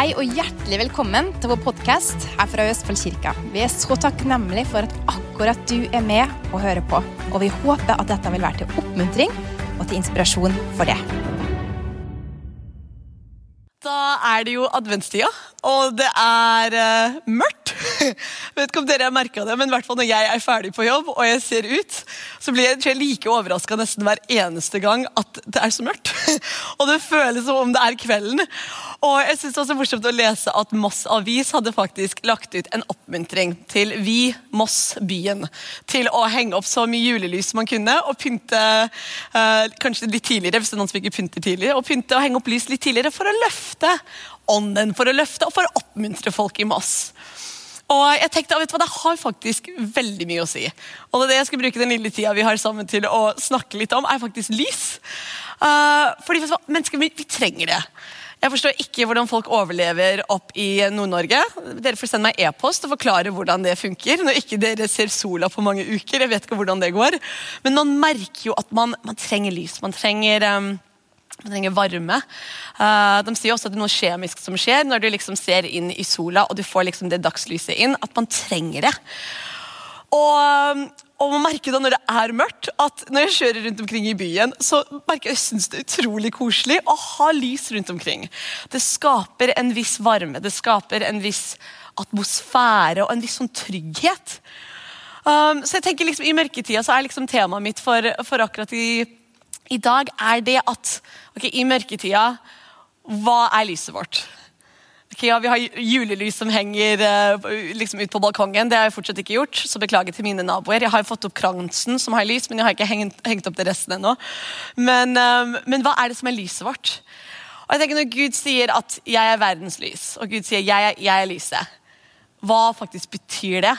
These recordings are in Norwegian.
Hei og hjertelig velkommen til vår podkast her fra Østfold kirka. Vi er så takknemlige for at akkurat du er med og hører på. Og vi håper at dette vil være til oppmuntring og til inspirasjon for det. Da er det jo adventstida, og det er uh, mørkt. vet ikke om dere har merka det, men hvert fall når jeg er ferdig på jobb og jeg ser ut, så blir jeg like overraska nesten hver eneste gang at det er så mørkt. og det føles som om det er kvelden. Og jeg synes det var morsomt å lese at Moss Avis hadde faktisk lagt ut en oppmuntring til Vi Moss byen. Til å henge opp så mye julelys som man kunne, og pynte uh, kanskje litt tidligere, hvis som ikke pynter tidlig, og pynte og henge opp lys litt tidligere for å løfte ånden, for å løfte og for å oppmuntre folk i Moss. Og jeg tenkte, vet du hva, Det har faktisk veldig mye å si. Og det jeg skal bruke den lille tida vi har sammen til å snakke litt om, er faktisk lys. Uh, fordi hva, Mennesker, vi, vi trenger det. Jeg forstår ikke hvordan folk overlever opp i Nord-Norge. Dere får sende meg e-post og forklare hvordan det funker. når ikke dere ser sola på mange uker. Jeg vet ikke hvordan det går. Men man merker jo at man, man trenger lys. Man trenger, um, man trenger varme. Uh, de sier også at det er noe kjemisk som skjer når du liksom ser inn i sola og du får liksom det dagslyset inn. At man trenger det. Og, og man merker da når det er mørkt, at når jeg kjører rundt omkring i byen, så merker jeg synes det er utrolig koselig å ha lys rundt omkring. Det skaper en viss varme, det skaper en viss atmosfære og en viss sånn trygghet. Um, så jeg tenker liksom I mørketida så er liksom temaet mitt for, for akkurat i, i, dag er det at okay, i mørketida Hva er lyset vårt? Okay, ja, Vi har julelys som henger uh, liksom ut på balkongen. Det har jeg fortsatt ikke gjort, så beklager til mine naboer. Jeg har fått opp kransen som har lys, men jeg har ikke hengt, hengt opp det resten ennå. Men, um, men, hva er det som er lyset vårt? Og jeg tenker Når Gud sier at 'jeg er verdens lys', og Gud sier 'jeg, jeg er lyset', hva faktisk betyr det?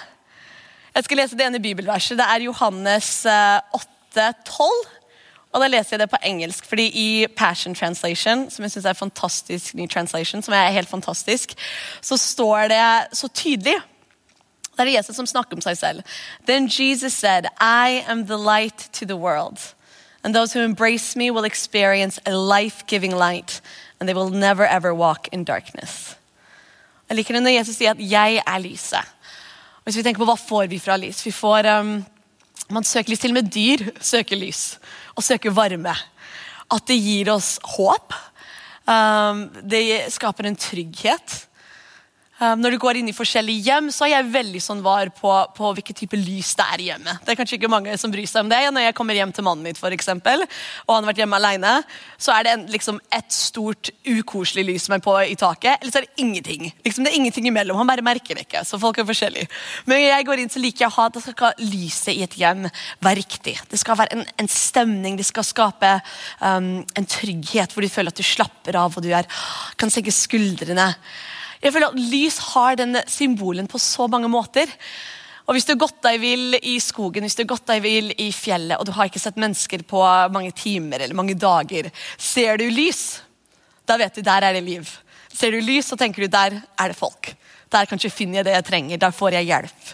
Jeg skal lese det ene bibelverset. Det er Johannes uh, 8, 12. Og da leser jeg det på engelsk, fordi i Passion Translation, som jeg synes er fantastisk ny translation, som er helt fantastisk, så står det så tydelig. Det er Jesus som snakker om seg selv. Then Jesus said, I am the light to the world. And those who embrace me will experience a life-giving light. And they will never ever walk in darkness. Jeg liker det når Jesus sier at 'jeg er lyset'. Hvis vi tenker på Hva får vi fra lys? Vi får, um, Man søker lys. Til og med dyr søker lys og søker varme. At det gir oss håp. Um, det skaper en trygghet. Um, når du går inn i forskjellige hjem, så er jeg veldig sånn var på, på hvilken type lys det er i hjemmet. Det er kanskje ikke mange som bryr seg om det. Når jeg kommer hjem til mannen min, for eksempel, og han har vært hjemme alene, så er det en, liksom, et stort, ukoselig lys som er på i taket, eller så er det ingenting. Liksom, det er ingenting imellom. Han bare merker det ikke. så folk er forskjellige. Men når jeg går inn, så liker jeg å ha det skal lyset i et hjem være riktig. Det skal være en, en stemning, det skal skape um, en trygghet hvor du føler at du slapper av og du er, kan senke skuldrene. Jeg føler at Lys har denne symbolen på så mange måter. Og Hvis du har gått deg vill i skogen hvis du har gått deg vill i fjellet, og du har ikke sett mennesker på mange timer eller mange dager, ser du lys, da vet du der er det liv. Ser du lys, så tenker du der er det folk. Der kanskje finner jeg det jeg trenger. Der får jeg hjelp.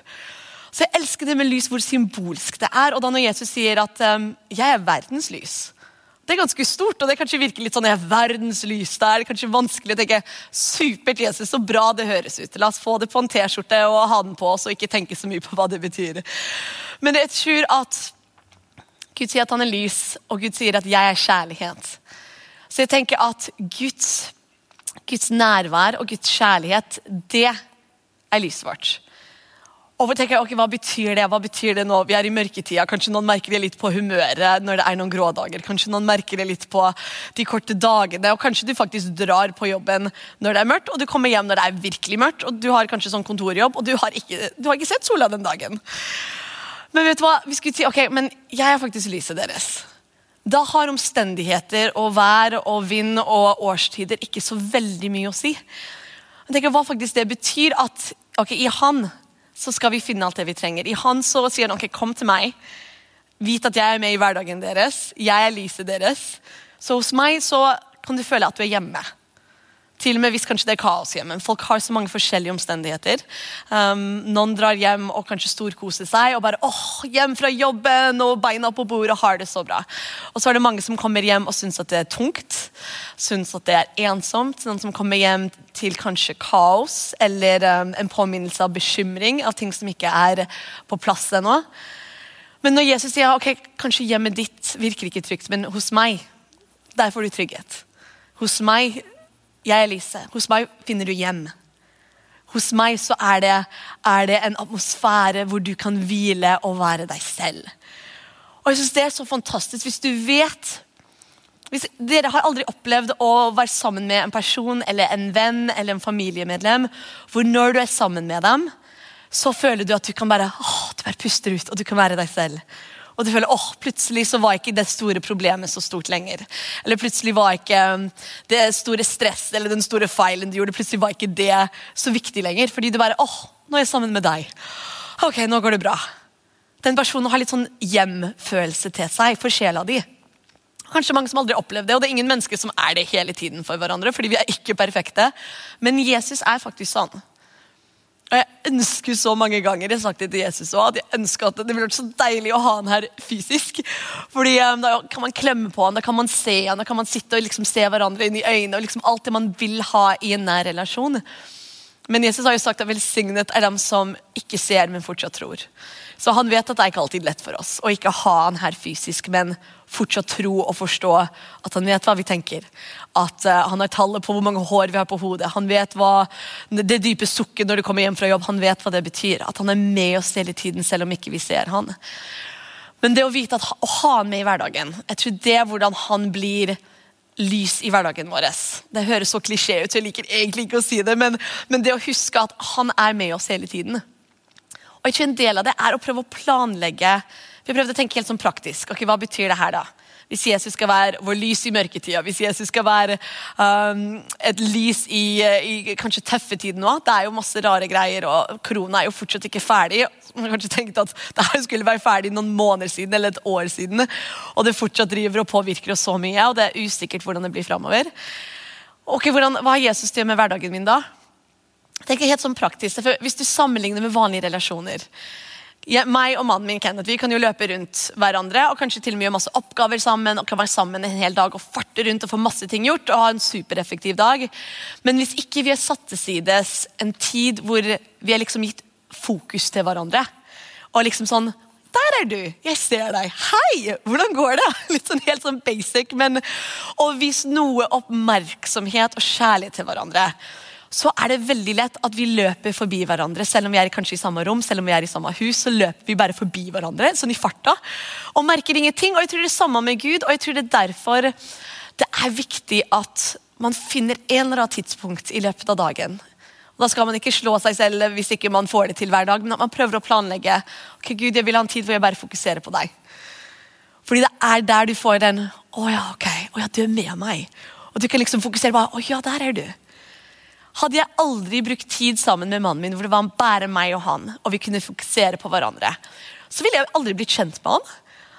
Så Jeg elsker det med lys, hvor symbolsk det er. Og da når Jesus sier at um, 'jeg er verdens lys', det er ganske stort, og det kanskje virker litt sånn er verdens. Det er kanskje vanskelig å tenke supert, Jesus, så bra det høres ut. La oss få det på en T-skjorte og ha den på oss og ikke tenke så mye på hva det betyr. Men jeg tror at Gud sier at han er lys, og Gud sier at jeg er kjærlighet. Så jeg tenker at Guds, Guds nærvær og Guds kjærlighet, det er lyset vårt. Og tenker jeg, ok, Hva betyr det Hva betyr det nå? Vi er i mørketida. Kanskje noen merker det litt på humøret når det er noen grå dager. Kanskje noen merker det litt på de korte dagene. Og kanskje du faktisk drar på jobben når det er mørkt, og du kommer hjem når det er virkelig mørkt. Og du har kanskje sånn kontorjobb, og du har ikke, du har ikke sett sola den dagen. Men vet du hva? Vi skulle si, ok, men jeg er faktisk lyset deres. Da har omstendigheter og vær og vind og årstider ikke så veldig mye å si. Jeg tenker hva faktisk det betyr at ok, i Han så skal vi finne alt det vi trenger. I Han så sier han ok, kom til meg. Vit at jeg er med i hverdagen deres. Jeg er lyset deres. Så hos meg så kan du føle at du er hjemme. Til og med hvis kanskje det er kaos hjemme. Folk har så mange forskjellige omstendigheter. Um, noen drar hjem og kanskje storkoser seg og bare åh, hjem fra jobben og beina på bordet og har det så bra. Og så er det mange som kommer hjem og syns at det er tungt. Syns at det er ensomt. Noen som kommer hjem til kanskje kaos eller um, en påminnelse av bekymring av ting som ikke er på plass ennå. Men når Jesus sier ok, kanskje hjemmet ditt virker ikke trygt, men hos meg, der får du trygghet. Hos meg jeg er Elise. Hos meg finner du hjem. Hos meg så er det, er det en atmosfære hvor du kan hvile og være deg selv. Og jeg synes Det er så fantastisk hvis du vet hvis Dere har aldri opplevd å være sammen med en person eller en venn eller en familiemedlem hvor når du er sammen med dem, så føler du at du kan bare, åh, du bare puster ut og du kan være deg selv. Og du føler åh, plutselig så var ikke det store problemet så stort lenger. Eller plutselig var ikke um, det store stresset eller den store feilen du gjorde, plutselig var ikke det så viktig lenger. Fordi du bare åh, nå er jeg sammen med deg. Ok, nå går det bra. Den personen har litt sånn hjemfølelse til seg for sjela di. Kanskje mange som aldri har opplevd det, og det er ingen mennesker som er det hele tiden for hverandre. fordi vi er ikke perfekte. Men Jesus er faktisk sånn. Og Jeg ønsker så mange ganger jeg har sagt det til Jesus også, at jeg ønsker at det ville vært så deilig å ha han her fysisk. Fordi um, Da kan man klemme på han, da kan man se han, da kan man sitte og liksom se hverandre inn i øynene. og liksom Alt det man vil ha i en nær relasjon. Men Jesus har jo sagt at velsignet er dem som ikke ser, men fortsatt tror. Så han vet at det er ikke alltid lett for oss å ikke ha han her fysisk, men fortsatt tro og forstå at han vet hva vi tenker. At uh, han har tallet på hvor mange hår vi har på hodet. Han vet hva det dype sukket når du kommer hjem fra jobb. Han vet hva det betyr. At han er med oss hele tiden, selv om ikke vi ser han. Men det å vite at å ha han med i hverdagen, jeg tror det er hvordan han blir lys i hverdagen vår. Det høres så klisjé ut, jeg liker egentlig ikke å si det, men, men det å huske at han er med oss hele tiden. Og ikke En del av det er å prøve å planlegge. Vi prøvde å tenke helt sånn praktisk. Ok, Hva betyr det her da? Hvis Jesus skal være vår lys i mørketida, hvis Jesus skal være um, et lys i, i, kanskje tøffe tider nå Det er jo masse rare greier, og korona er jo fortsatt ikke ferdig. Man kanskje tenkte at det skulle være ferdig noen måneder siden eller et år siden. Og det fortsatt driver og påvirker oss så mye, og det er usikkert hvordan det blir framover. Okay, hvordan, hva har Jesus til med hverdagen min da? Tenk helt sånn praktisk, for Hvis du sammenligner med vanlige relasjoner jeg, meg og mannen min Kenneth, vi kan jo løpe rundt hverandre og kanskje til og med gjøre masse oppgaver sammen og kan være sammen en hel dag og farte rundt og få masse ting gjort og ha en supereffektiv dag. Men hvis ikke vi har satt til side en tid hvor vi har liksom gitt fokus til hverandre og liksom sånn der er du! Jeg ser deg. Hei! Hvordan går det? Litt sånn helt sånn basic, men å vise noe oppmerksomhet og kjærlighet til hverandre så er det veldig lett at vi løper forbi hverandre. Selv om vi er kanskje i samme rom, selv om vi er i samme hus, så løper vi bare forbi hverandre sånn i farta og merker ingenting. Og jeg tror det er samme med Gud, og jeg tror det er derfor det er viktig at man finner en eller annen tidspunkt i løpet av dagen. Og da skal man ikke slå seg selv hvis ikke man får det til hver dag, men at man prøver å planlegge. ok Gud, jeg vil ha en tid hvor jeg bare fokuserer på deg. Fordi det er der du får den Å ja, ok. Å ja, du er med meg. Og du kan liksom fokusere på Å ja, der er du. Hadde jeg aldri brukt tid sammen med mannen min hvor det var bare meg og han, og vi kunne fokusere på hverandre, så ville jeg aldri blitt kjent med han.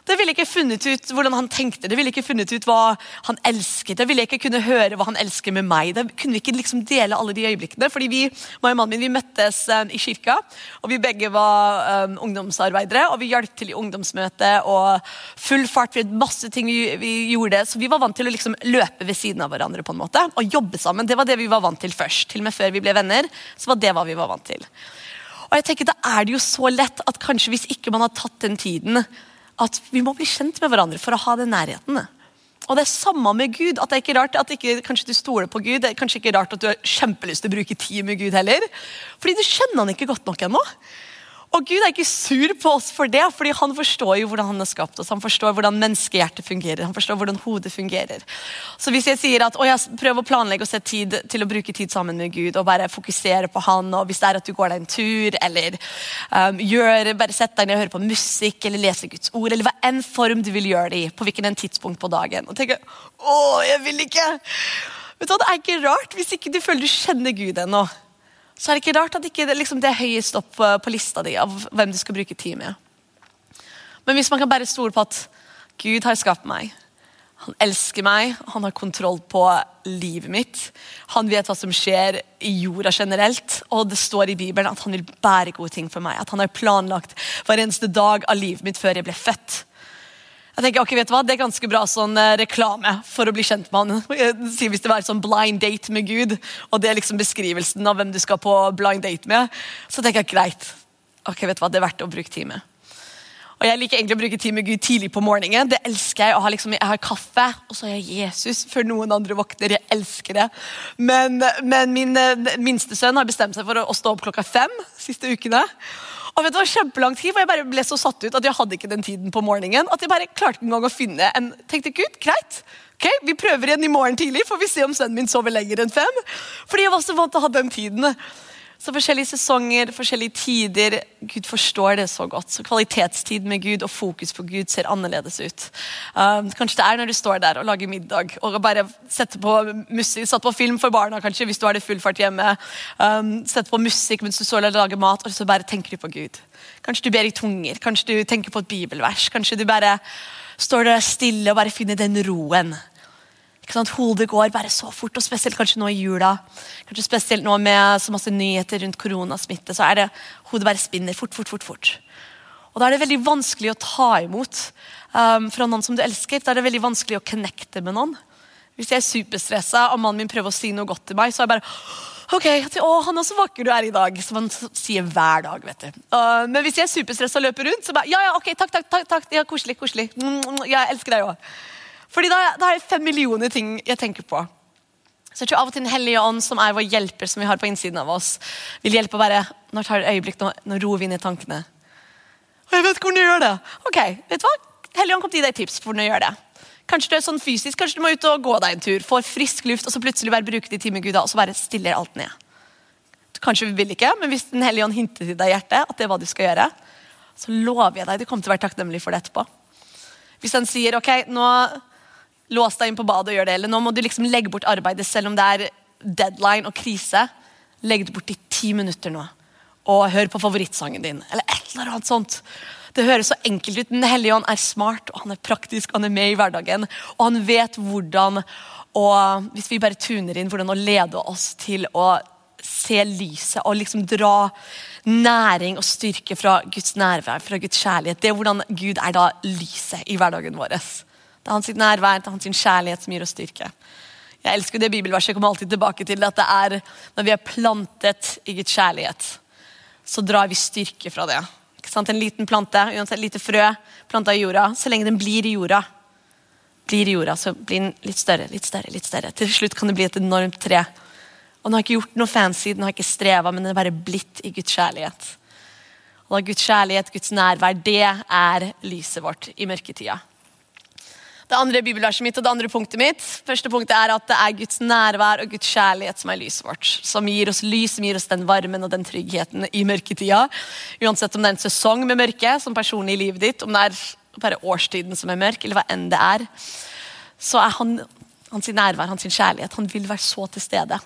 Det ville ikke funnet ut hvordan han tenkte, det ville ikke funnet ut hva han elsket. Det ville ikke kunne høre hva han elsker med meg. Det kunne vi ikke liksom dele alle de øyeblikkene. fordi vi, meg og mannen min, vi møttes uh, i kirka, og vi begge var um, ungdomsarbeidere. og Vi hjalp til i ungdomsmøtet og full fart. Vi hadde masse ting vi, vi, gjorde. Så vi var vant til å liksom løpe ved siden av hverandre på en måte, og jobbe sammen. Det var det vi var vant til først. Til og med før vi ble venner, så var det hva vi var vant til. Og jeg tenker, Da er det jo så lett at kanskje hvis ikke man har tatt den tiden at vi må bli kjent med hverandre for å ha den nærheten. Og det er samme med Gud. at det er ikke rart at ikke, kanskje du stoler på Gud. Det er kanskje ikke rart at du har kjempelyst til å bruke tid med Gud heller. Fordi du kjenner han ikke godt nok ennå. Og Gud er ikke sur på oss for det, fordi han forstår jo hvordan han har skapt oss. Han forstår hvordan menneskehjertet fungerer, han forstår hvordan hodet fungerer. Så hvis jeg sier at å, jeg prøver å planlegge og sette tid til å bruke tid sammen med Gud, og bare fokusere på han, og hvis det er at du går deg en tur, eller um, gjør, bare sett deg ned og hører på musikk, eller lese Guds ord, eller hva enn form du vil gjøre det i, på hvilken tidspunkt på dagen, og tenker å, jeg vil ikke Vet du hva, Det er ikke rart hvis ikke du føler du kjenner Gud ennå så er det ikke rart at ikke det, liksom, det er høyest opp på lista di av hvem du skal bruke tid med. Men hvis man kan bare stole på at Gud har skapt meg, Han elsker meg, han har kontroll på livet mitt. Han vet hva som skjer i jorda generelt, og det står i Bibelen at han vil bære gode ting for meg. At han har planlagt hver eneste dag av livet mitt før jeg ble født. Jeg tenker, ok, vet du hva, Det er ganske bra sånn eh, reklame for å bli kjent med han. Hvis det var sånn blind date med Gud, og det er liksom beskrivelsen av hvem du skal på blind date med, så tenker jeg greit. Ok, vet du hva, Det er verdt å bruke tid med. Og Jeg liker egentlig å bruke tid med Gud tidlig på morgenen. Det elsker Jeg å ha liksom, jeg har kaffe, og så har jeg Jesus før noen andre våkner. Jeg elsker det. Men, men min minstesønn minste sønn har bestemt seg for å, stå opp klokka fem siste ukene. Og vet du, Det var kjempelang tid, for jeg bare ble så satt ut at jeg hadde ikke den tiden på morgenen. At jeg bare klarte ikke engang å finne en tenkte Gud, greit, ok, vi prøver igjen i morgen tidlig, får vi se om sønnen min sover lenger enn fem. Fordi jeg var så vant til å ha den tiden. Så forskjellige sesonger, forskjellige tider. Gud forstår det så godt. Så kvalitetstid med Gud og fokus på Gud ser annerledes ut. Um, kanskje det er når du står der og lager middag og bare setter på musikk, satt på film for barna kanskje, hvis du har det full fart hjemme. Um, setter på musikk mens du står og lager mat, og så bare tenker du på Gud. Kanskje du ber i tunger, kanskje du tenker på et bibelvers. Kanskje du bare står der stille og bare finner den roen. Hodet går bare så fort, og spesielt kanskje nå i jula. Kanskje spesielt nå med så masse nyheter rundt koronasmitte, så er det hodet bare spinner fort, fort, fort. fort. Og Da er det veldig vanskelig å ta imot um, fra noen som du elsker. Da er det veldig vanskelig å connecte med noen. Hvis jeg er superstressa og mannen min prøver å si noe godt til meg, så er jeg bare Ok, å, han er så vakker du er i dag. Som han sier hver dag. vet du. Uh, men hvis jeg er superstressa og løper rundt, så bare Ja, ja, ok, takk, takk, takk, takk. ja, koselig, koselig. Mm, jeg elsker deg òg. Fordi da, da er det fem millioner ting jeg tenker på. Så jeg tror av og til Den hellige ånd, som er vår hjelper, som vi har på innsiden av oss, vil hjelpe å bare Nå tar det et øyeblikk, nå, nå roer vi inn i tankene. Og jeg vet hvordan du gjør det. Ok, vet du hva? Hellige ånd kom til å gi deg tips for hvordan du gjør det. Kanskje du er sånn fysisk, kanskje du må ut og gå deg en tur, få frisk luft, og så plutselig bare bruke de time med Gud, og så bare stiller alt ned. Kanskje vil ikke, men hvis Den hellige ånd hinter til deg i hjertet at det er hva du skal gjøre, så lover jeg deg du kommer til å være takknemlig for det etterpå. Hvis han sier ok, nå lås deg inn på badet og gjør det. Eller nå må du liksom legge bort arbeidet selv om det er deadline og krise. Legg det bort i ti minutter nå. Og hør på favorittsangen din. Eller et eller annet sånt. Det høres så enkelt ut. Den hellige ånd er smart, og han er praktisk, han er med i hverdagen. Og han vet hvordan, og hvis vi bare tuner inn, hvordan å lede oss til å se lyset og liksom dra næring og styrke fra Guds nærvær, fra Guds kjærlighet. Det er hvordan Gud er da lyset i hverdagen vår. Det er hans nærvær, det er hans kjærlighet som gir oss styrke. Jeg elsker det bibelverset. Jeg kommer alltid tilbake til at det er når vi er plantet i Guds kjærlighet, så drar vi styrke fra det. En liten plante, uansett et lite frø planta i jorda, så lenge den blir i jorda, blir i jorda, så blir den litt større, litt større, litt større. Til slutt kan det bli et enormt tre. Og Den har ikke gjort noe fancy, den har ikke streva, men den er bare blitt i Guds kjærlighet. Og da Guds kjærlighet, Guds nærvær, det er lyset vårt i mørketida. Det andre bibelverset mitt og det andre punktet mitt første punktet er at det er Guds nærvær og Guds kjærlighet som er lyset vårt. Som gir oss lys, som gir oss den varmen og den tryggheten i mørketida. Uansett om det er en sesong med mørke som personlig i livet ditt, om det er bare årstiden som er mørk, eller hva enn det er, så er han, hans nærvær, hans kjærlighet, han vil være så til stede.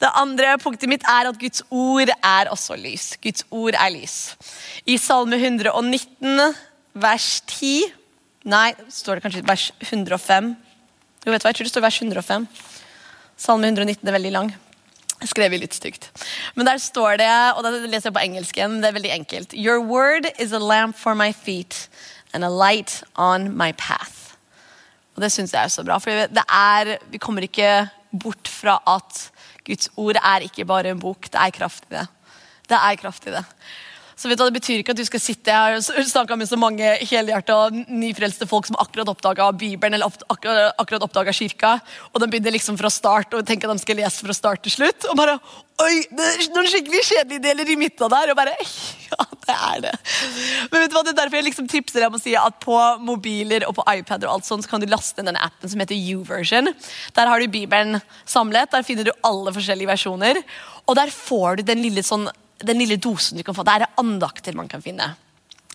Det andre punktet mitt er at Guds ord er også lys. Guds ord er lys. I Salme 119, vers 10 Nei, står det kanskje vers 105. Jo, vet du hva, Jeg tror det står vers 105. Salme 119 er veldig lang. Jeg skrev litt stygt. Men der står det, og da leser jeg på engelsk igjen, det er veldig enkelt. Your word is a lamp for my feet and a light on my path. Og det syns jeg er så bra. For det er, vi kommer ikke bort fra at Guds ord er ikke bare en bok. Det er kraft i det. Det er kraft i det. Så vet du, Det betyr ikke at du skal sitte her og snakke med så mange helhjerta nyfrelste folk som akkurat oppdaga Bibelen eller akkurat, akkurat oppdaga kirka. Og de begynner liksom fra start og tenker at de skal lese fra start til slutt. Og bare Oi, det er noen skikkelig kjedelige deler i midten der. Og bare Ja, det er det. Men vet du hva, det er derfor jeg liksom tipser deg om å si at på mobiler og på iPad og alt sånt, så kan du laste inn denne appen som heter YouVersion. Der har du Bibelen samlet. Der finner du alle forskjellige versjoner. Og der får du den lille sånn den lille dosen du kan få. Der er andakter man kan finne.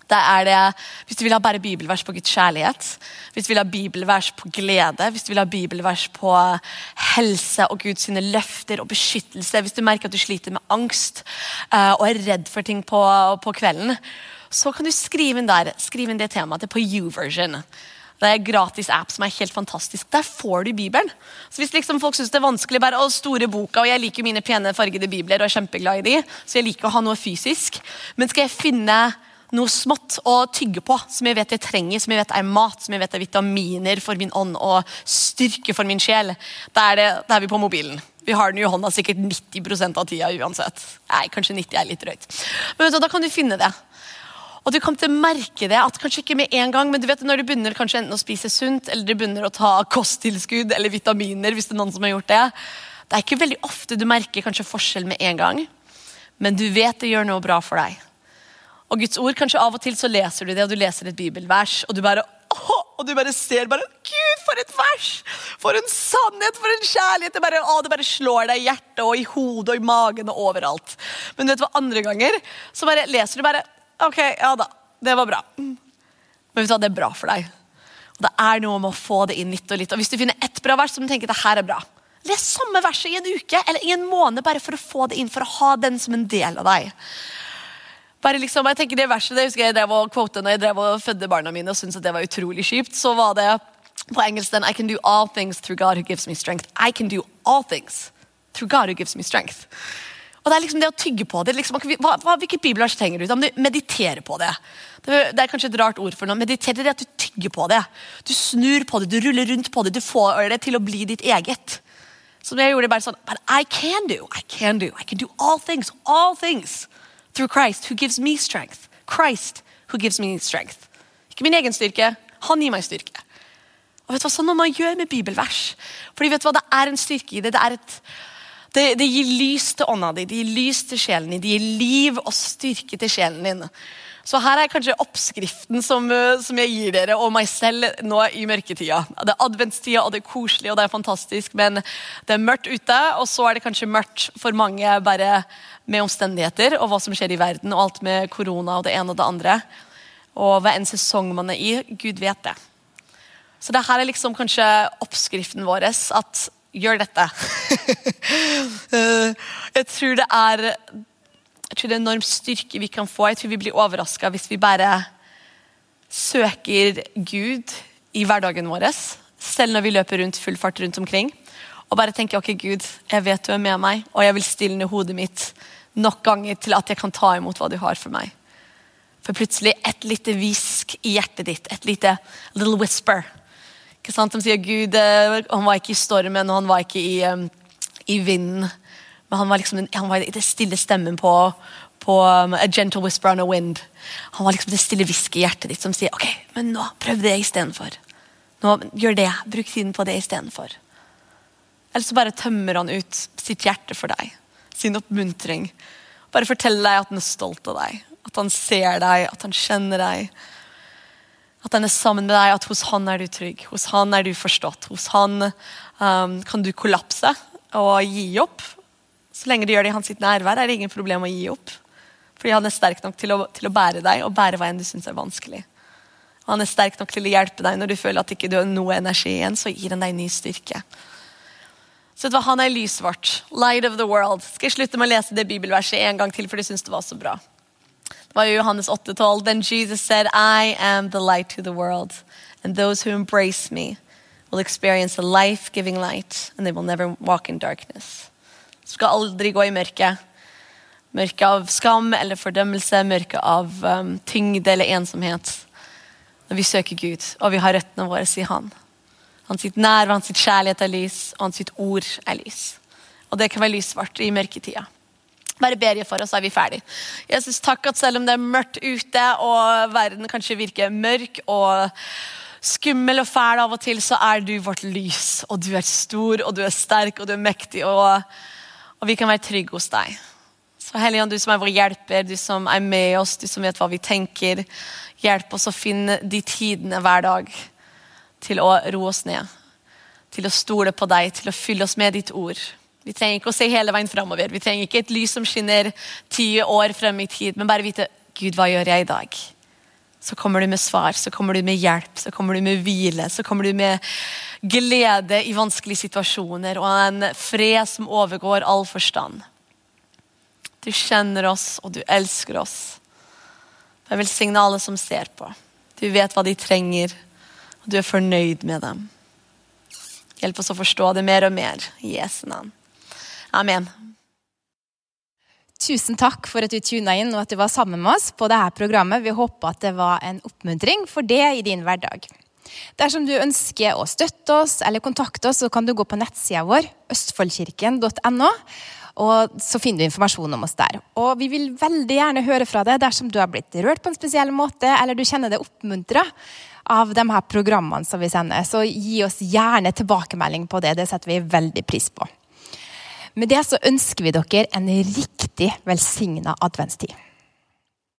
Der er det, Hvis du vil ha bare bibelvers på Guds kjærlighet, hvis du vil ha bibelvers på glede, hvis du vil ha bibelvers på helse og Guds løfter og beskyttelse, hvis du merker at du sliter med angst uh, og er redd for ting på, på, kvelden, så kan du skrive inn der, skrive inn det temaet. Det på U-version. Det er gratis app som er helt fantastisk. Der får du Bibelen. Så Hvis liksom folk syns det er vanskelig bare å store boka, og jeg liker mine pene fargede bibler og er kjempeglad i de, så jeg liker å ha noe fysisk. Men skal jeg finne noe smått å tygge på, som jeg vet jeg trenger, som jeg vet er mat, som jeg vet er vitaminer for min ånd og styrke for min sjel, da er, det, da er vi på mobilen. Vi har den i hånda sikkert 90% av tida uansett. Nei, kanskje 90 er litt drøyt. Men vet du, da kan du finne det. Og du kommer til å merke det, at kanskje ikke med en gang, men du vet når du begynner kanskje enten å spise sunt, eller du begynner å ta kosttilskudd eller vitaminer, hvis det er noen som har gjort det, det er ikke veldig ofte du merker kanskje forskjell med en gang, men du vet det gjør noe bra for deg. Og Guds ord, kanskje Av og til så leser du det, og du leser et bibelvers, og du bare åh, og du bare ser bare Gud, for et vers! For en sannhet, for en kjærlighet! Det bare, å, det bare slår deg i hjertet og i hodet og i magen og overalt. Men du vet hva, andre ganger så bare leser du bare Ok, ja da. Det var bra. Men vet du hva, det er bra for deg. Og Det er noe med å få det inn litt og litt. Og Hvis du finner ett bra vers som du tenker det her er bra, les samme verset i en uke eller i en måned bare for å få det inn, for å ha den som en del av deg. Bare liksom, jeg tenker det verset, det husker jeg drev og quote når jeg drev og fødte barna mine og syntes at det var utrolig kjipt. Så var det på engelsk den I can do all things through God who gives me strength. I can do all things through God who gives me strength. Og Det er liksom det å tygge på det. Liksom, hva, hva, hvilket bibelvers trenger du? Om du mediterer på det. det. Det er kanskje et rart ord for noe. Meditere det er at du tygger på det. Du snur på det, du ruller rundt på det. Du får det til å bli ditt eget. Som jeg gjorde bare sånn But I can do, I can do, I can do all things, all things through Christ who gives me strength. Christ who gives me strength. Ikke min egen styrke, han gir meg styrke. Og vet du hva, Sånn må man gjøre med bibelvers. Fordi vet du hva, Det er en styrke i det. Det er et det, det, gir lys til ånda di, det gir lys til sjelen din, det gir liv og styrke til sjelen din. Så her er kanskje oppskriften som, eh, som, jeg gir dere og meg selv nå i mørketida. Det er adventstida, og det er koselig og det er fantastisk, men det er mørkt ute. Og så er det kanskje mørkt for mange bare med omstendigheter og hva som skjer i verden, og alt med korona og det ene og det andre. Og hva enn sesong man er i, Gud vet det. Så det her er liksom kanskje oppskriften vår. At gjør dette. Eh, jeg tror det er jeg tror det er enorm styrke vi kan få. Jeg tror vi blir overraska hvis vi bare søker Gud i hverdagen vår, selv når vi løper rundt full fart rundt omkring. Og bare tenker ok Gud, jeg vet du er med meg, og jeg vil stille ned hodet mitt nok ganger til at jeg kan ta imot hva du har for meg. For plutselig et lite hvisk i hjertet ditt, et lite little whisper sant? De sier Gud eh, han var ikke i stormen og han var ikke i, um, i vinden. Men han var liksom han var det stille stemmen på, på um, A gentle whisper on a wind. Han var liksom det stille hvisket i hjertet ditt som sier ok, men nå prøv det istedenfor. Gjør det. Bruk tiden på det istedenfor. Eller så bare tømmer han ut sitt hjerte for deg. Sin oppmuntring. Bare forteller deg at han er stolt av deg. At han ser deg, at han kjenner deg. At han er sammen med deg, at hos han er du trygg. Hos han er du forstått. Hos han um, kan du kollapse og gi opp. Så lenge du gjør det i hans nærvær, er det ingen problem å gi opp. Fordi han er sterk nok til å, til å bære deg og bære enn du syns er vanskelig. Og han er sterk nok til å hjelpe deg når du føler at ikke du har noe energi igjen. Så gir han deg ny styrke. Så Han er lyset vårt. Light of the world. Skal jeg slutte med å lese det bibelverset en gang til, for du syns det var så bra var Johannes 8,12. Then Jesus said, I am the light to the world, and those who embrace me will experience a life-giving light, and they will never walk in darkness. Skal aldri gå i mørket. Mørke av skam eller fordømmelse, mørke av um, tyngde eller ensomhet. Når vi søker Gud, og vi har røttene våre i Han. Hans sitt nærvær, hans sitt kjærlighet er lys, og hans sitt ord er lys. Og det kan være lysvart i mørketida. Bare ber for oss, så er vi ferdig. Jesus, takk at selv om det er mørkt ute, og verden kanskje virker mørk og skummel og fæl av og til, så er du vårt lys. Og du er stor, og du er sterk, og du er mektig, og, og vi kan være trygge hos deg. Så Helligånd, du som er vår hjelper, du som er med oss, du som vet hva vi tenker, hjelp oss å finne de tidene hver dag til å roe oss ned. Til å stole på deg, til å fylle oss med ditt ord. Vi trenger ikke å se hele veien framover. Vi trenger ikke et lys som skinner ti år frem i tid, men bare vite Gud, hva gjør jeg i dag? Så kommer du med svar, så kommer du med hjelp, så kommer du med hvile, så kommer du med glede i vanskelige situasjoner og en fred som overgår all forstand. Du kjenner oss, og du elsker oss. Jeg velsigne alle som ser på. Du vet hva de trenger, Og du er fornøyd med dem. Hjelp oss å forstå det mer og mer. I Jesu navn. Amen. Tusen takk for at du tuna inn og at du var sammen med oss på dette programmet. Vi håper at det var en oppmuntring for det i din hverdag. Dersom du ønsker å støtte oss eller kontakte oss, så kan du gå på nettsida vår, østfoldkirken.no. Og så finner du informasjon om oss der. Og vi vil veldig gjerne høre fra deg dersom du har blitt rørt på en spesiell måte, eller du kjenner deg oppmuntra av de her programmene som vi sender. Så gi oss gjerne tilbakemelding på det. Det setter vi veldig pris på. Med det så ønsker vi dere en riktig velsigna adventstid.